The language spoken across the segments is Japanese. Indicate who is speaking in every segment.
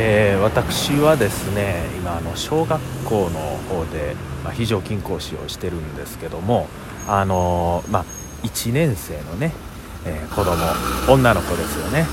Speaker 1: えー、私はですね今あの小学校の方で、まあ、非常勤講師をしてるんですけどもあのー、まあ、1年生のね、えー、子供女の子ですよね、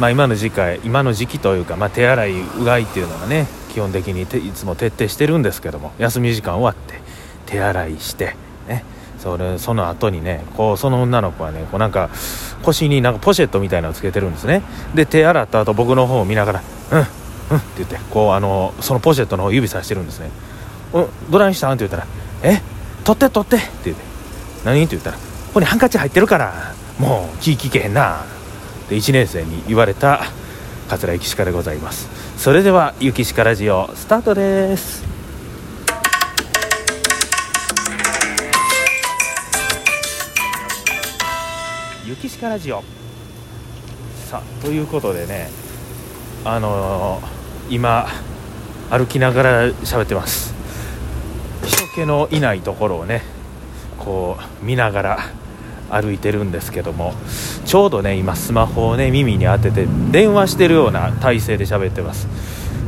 Speaker 1: まあ、今の時期今の時期というか、まあ、手洗いうがいっていうのがね基本的にいつも徹底してるんですけども休み時間終わって手洗いしてねそれその後にねこうその女の子はねこうなんか腰になんかポシェットみたいなのをつけてるんですね。で手洗った後僕の方を見ながら「うん」って言ってこうあのそのポシェットの指さしてるんですね「うんどないしたん?」って言ったら「え取って取って」って言って「何?」って言ったら「ここにハンカチ入ってるからもう気聞けへんな」って1年生に言われた桂ゆきしかでございます。それではゆきしかラジオスタートです。ゆきしかラジオ。さあということでねあのー、今歩きながら喋ってます。人気のいないところをねこう見ながら歩いてるんですけどもちょうどね今スマホをね耳に当てて電話してるような体勢で喋ってます。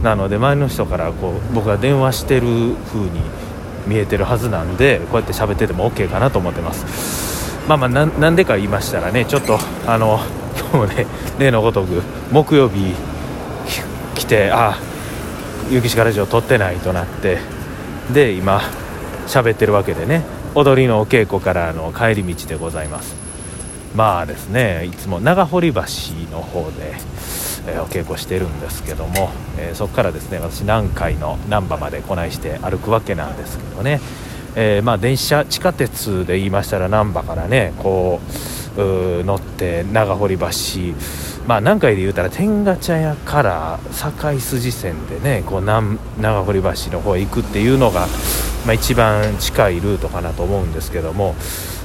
Speaker 1: なので周りの人からこう僕が電話してる風に見えてるはずなんでこうやって喋ってても OK かなと思ってます。まあまあなんでか言いましたらねちょっとあの今日もね例のごとく木曜日てああ雪鹿ラジオ撮ってないとなって。で今喋ってるわけでね。踊りのお稽古からの帰り道でございます。まあですねいつも長堀橋の方で、えー、お稽古してるんですけども、えー、そこからですね私南海の難波までこないして歩くわけなんですけどね。えー、まあ、電車地下鉄で言いましたら難波からねこう乗って長堀橋まあ、南海で言うたら天下茶屋から堺筋線でねこう長堀橋の方へ行くっていうのが、まあ、一番近いルートかなと思うんですけども、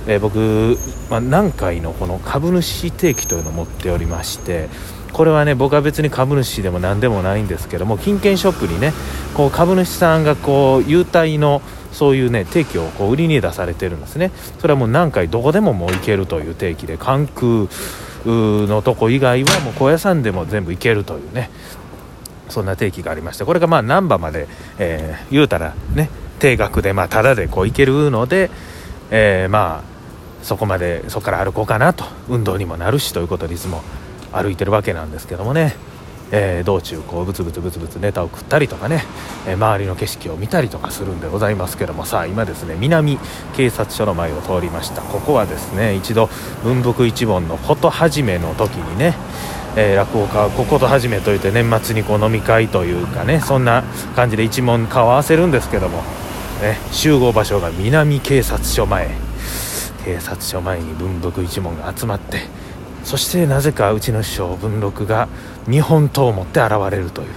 Speaker 1: えー、僕、まあ、南海のこの株主定期というのを持っておりましてこれはね僕は別に株主でも何でもないんですけども金券ショップにねこう株主さんがこう優待のそういうね定期をこう売りに出されてるんですね。それはもう何回どこでももう行けるという定期で関空のとこ以外はもう高野山でも全部行けるというね。そんな定期がありまして。これがまあ難波まで、えー、言うたらね定額でまあタダでこう行けるので、えー、まあそこまでそこから歩こうかなと。運動にもなるしということでいつも歩いてるわけなんですけどもね。えー、道中こうブツブツブツブツネタを食ったりとかね、えー、周りの景色を見たりとかするんでございますけどもさあ今ですね南警察署の前を通りました。ここはですね一度文福一門のこと始めの時にねえー、落語家ここと始めといて年末にこう飲み会というかねそんな感じで一門顔合わせるんですけども、ね、集合場所が南警察署前。警察署前に文福一門が集まってそしてなぜかうちの師匠文禄が日本刀を持って現れるという。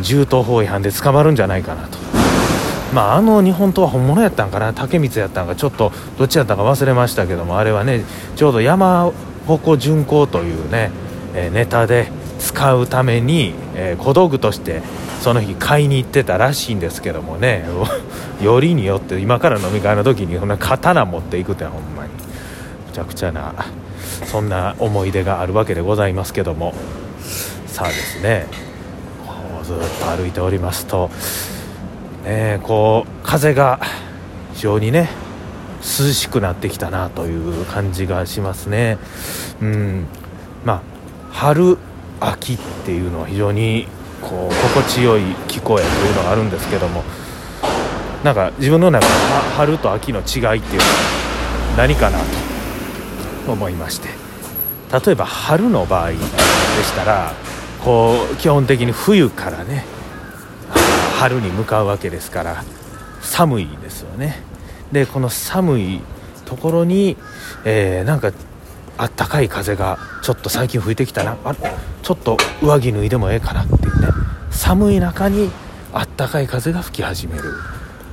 Speaker 1: 銃刀法違反で捕まるんじゃないかなと。まああの日本刀は本物やったんかな。竹光やったんかちょっとどっちやったか忘れましたけども。あれはねちょうど山鉾巡行というね、えー、ネタで使うために、えー、小道具としてその日買いに行ってたらしいんですけどもね。よりによって今から飲み会の時にそんな刀持っていくってほんまに。むちゃくちゃなそんな思い出があるわけでございますけども。さあですね。こうずっと歩いておりますと、ね、こう風が非常にね涼しくなってきたなという感じがしますね。うん。まあ、春秋っていうのは非常にこう心地よい気候やというのがあるんですけどもなんか自分の中で春と秋の違いっていうのは何かなと思いまして。例えば春の場合でしたらこう基本的に冬からね春に向かうわけですから寒いですよね。でこの寒いところに、えー、なんかあったかい風がちょっと最近吹いてきたな。あちょっと上着脱いでもええかなっていうね。寒い中にあったかい風が吹き始める。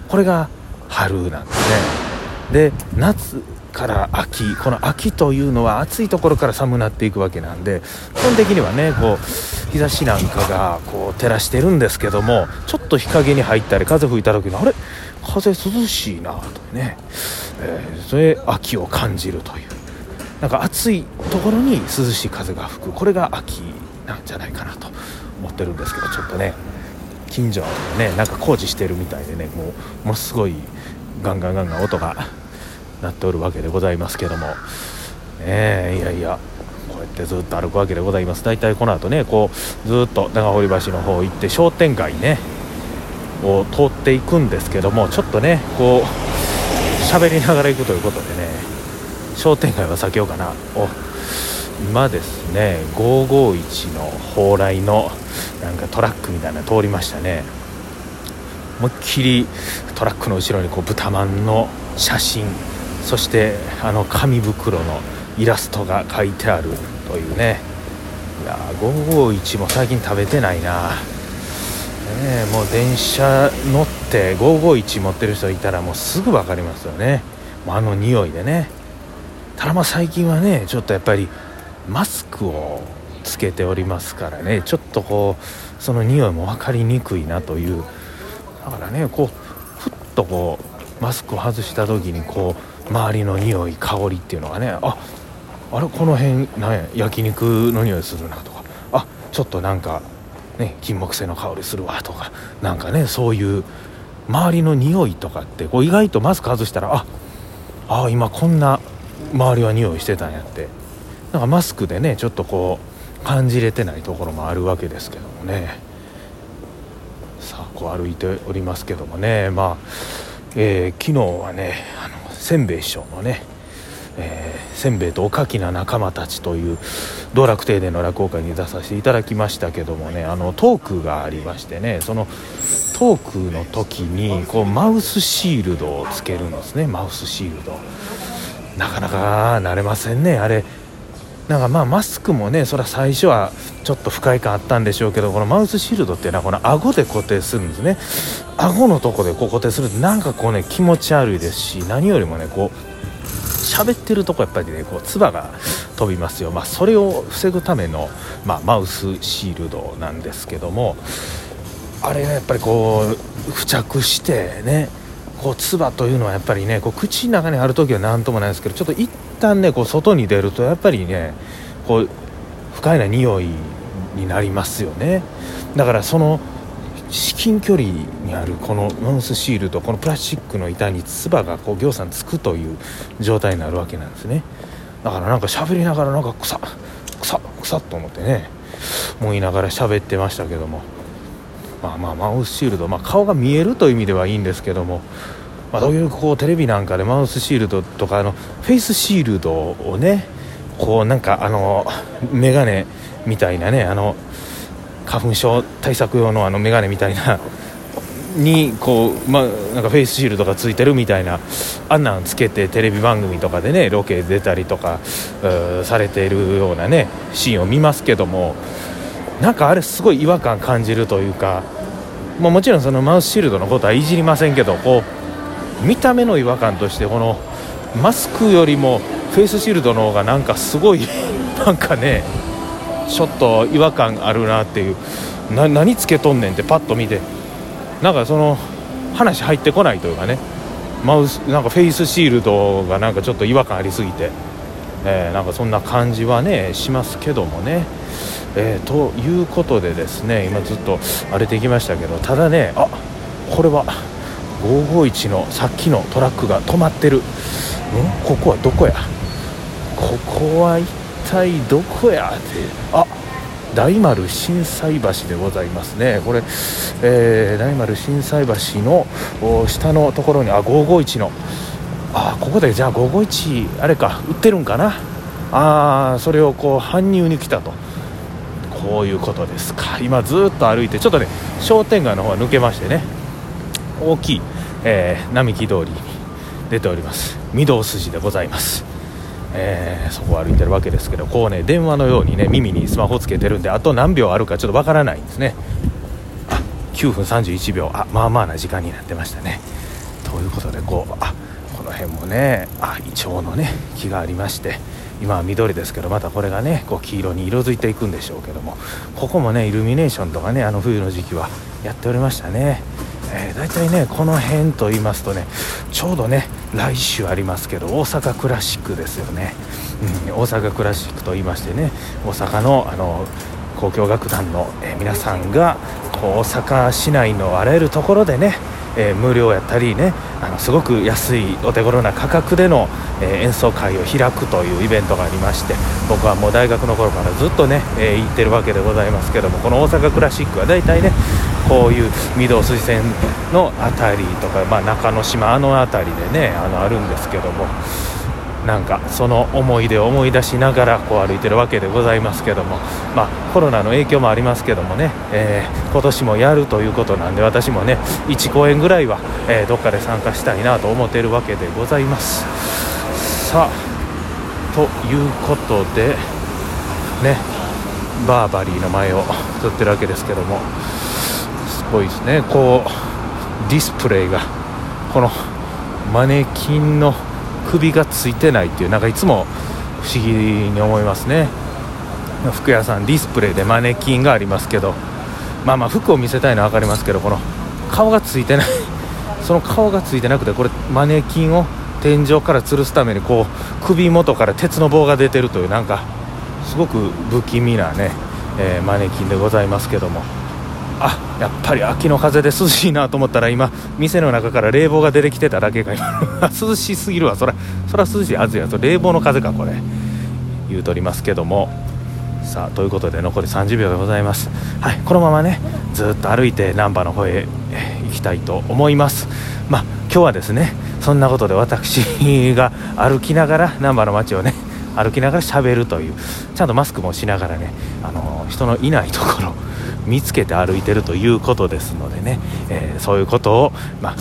Speaker 1: これが春なんですね。で夏から秋この秋というのは暑いところから寒くなっていくわけなんで基本的にはねこう日差しなんかがこう照らしてるんですけどもちょっと日陰に入ったり風吹いた時にあれ？風涼しいなとね、えー、それ秋を感じるという。なんか暑いところに涼しい風が吹く。これが秋なんじゃないかなと思ってるんですけどちょっとね近所でねなんか工事してるみたいでねもうものすごいガンガンガンガン音が鳴っておるわけでございますけども。ねえいやいやこうやってずっと歩くわけでございます。大体この後ねこうずっと長堀橋の方行って商店街ねを通っていくんですけどもちょっとねこう喋りながら行くということでね商店街は避けようかな。お今ですね551の蓬莱のなんかトラックみたいなの通りましたね。思いっきりトラックの後ろにこう豚まんの写真そしてあの紙袋のイラストが書いてあるというね。いや551も最近食べてないな。ねもう電車乗って551持ってる人いたらもうすぐ分かりますよね。もうあの匂いでね。ただまあ最近はねちょっとやっぱりマスクをつけておりますからね。ちょっとこうその匂いも分かりにくいなというだからねこうふっとこうマスクを外した時にこう周りの匂い香りっていうのがねああれこの辺なんや焼肉の匂いするなとかあちょっとなんかね金木犀の香りするわとかなんかねそういう周りの匂いとかってこう意外とマスク外したらああ今こんな周りは匂いしてたんやって。なんかマスクでねちょっとこう感じれてないところもあるわけですけどもね。こう歩いておりますけどもね。まあ、えー、昨日はねあのせんべい師匠のねえー、せんべいとおかきな仲間たちという道楽亭での落語会に出させていただきましたけどもね。あのトークがありましてねそのトークの時にこうマウスシールドをつけるんですね。マウスシールド。なかなか慣れませんね。あれなんかまあマスクもねそれは最初はちょっと不快感あったんでしょうけどこのマウスシールドっていうのはこの顎で固定するんですね。顎のとこでこう固定するとなんかこうね気持ち悪いですし何よりもねこう喋ってるとこやっぱりねこう唾が飛びますよ。まあそれを防ぐための、まあ、マウスシールドなんですけどもあれがやっぱりこう付着してねこう唾というのはやっぱりねこう口の中にある時は何ともないですけどちょっと一旦ねこう外に出るとやっぱりねこう不快な匂いになりますよね。だからその至近距離にあるこのマウスシールとこのプラスチックの板に唾がこう行さんつくという状態になるわけなんですね。だからなんか喋りながらなんか草草草と思ってね思いながら喋ってましたけども。まあまあマウスシールド、まあ、顔が見えるという意味ではいいんですけども、まあ、どういうこうテレビなんかでマウスシールドとかあのフェイスシールドをねこうなんかあの眼鏡みたいなねあの花粉症対策用のあの眼鏡みたいなにこう、まあ、なんかフェイスシールドがついてるみたいなあんなんつけてテレビ番組とかでねロケ出たりとかされているようなねシーンを見ますけどもなんかあれすごい違和感感じるというか、まあ、もちろんそのマウスシールドのことはいじりませんけどこう見た目の違和感としてこのマスクよりもフェイスシールドの方がなんかすごい なんかねちょっと違和感あるなっていう。何つけとんねんってパッと見て。なんかその話入ってこないというかね。マウスなんかフェイスシールドがなんかちょっと違和感ありすぎて、えー、なんかそんな感じはねしますけどもね。えー、ということでですね今ずっと歩いてきましたけどただねあこれは551のさっきのトラックが止まってる。んここはどこや？ここは一体どこや？って。あ大丸心斎橋でございますね。これ、えー、大丸心斎橋の下のところにあ551の。あここでじゃあ551あれか。売ってるんかな？あそれをこう搬入に来たと。こういうことですか。今ずっと歩いてちょっとね商店街の方は抜けましてね。大きい、えー、並木通りに出ております。御堂筋でございます。えー、そこを歩いてるわけですけどこうね電話のようにね耳にスマホつけてるんであと何秒あるかちょっとわからないんですね。あ9分31秒。あまあまあな時間になってましたね。ということでこうあこの辺もねあイチョウのね木がありまして今は緑ですけどまたこれがねこう黄色に色づいていくんでしょうけどもここもねイルミネーションとかねあの冬の時期はやっておりましたね、えー、大体ねこの辺と言いますとねちょうどね来週ありますけど大阪クラシックですよね、うん、大阪クラシックと言いましてね大阪のあの交響楽団の、え皆さんがこう大阪市内のあらゆるところでねえー、無料やったりねあのすごく安いお手頃な価格での、えー、演奏会を開くというイベントがありまして僕はもう大学の頃からずっとね、えー、行ってるわけでございますけどもこの大阪クラシックは大体ねこういう御堂筋線の辺りとか、まあ、中之島あの辺りでねあのあるんですけども。なんかその思い出を思い出しながらこう歩いてるわけでございますけども、まあ、コロナの影響もありますけどもね、えー、今年もやるということなんで私もね1公演ぐらいは、えー、どっかで参加したいなと思っているわけでございますさあということでねバーバリーの前を撮ってるわけですけどもごいですね。こうディスプレイがこのマネキンの首がついてないっていうなんかいつも不思議に思いますね。服屋さんディスプレイでマネキンがありますけどまあまあ服を見せたいのは分かりますけどこの顔がついてない。その顔がついてなくてこれマネキンを天井から吊るすためにこう首元から鉄の棒が出てるというなんかすごく不気味なね、えー、マネキンでございますけども。あやっぱり秋の風で涼しいなと思ったら今店の中から冷房が出てきてただけか今。涼しすぎるわそら。そら涼しいはずやそ冷房の風かこれ。言うとりますけども。さあということで残り30秒でございます。はいこのままねずっと歩いて難波の方へ行きたいと思います。まあ今日はですねそんなことで私が歩きながら難波の街をね歩きながら喋るというちゃんとマスクもしながらねあの人のいないところ見つけて歩いてるということですのでね、えー、そういうことを、まあ、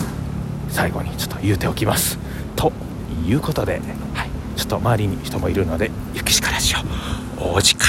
Speaker 1: 最後にちょっと言うておきます。ということで、はい、ちょっと周りに人もいるので、雪しからしよう。お時間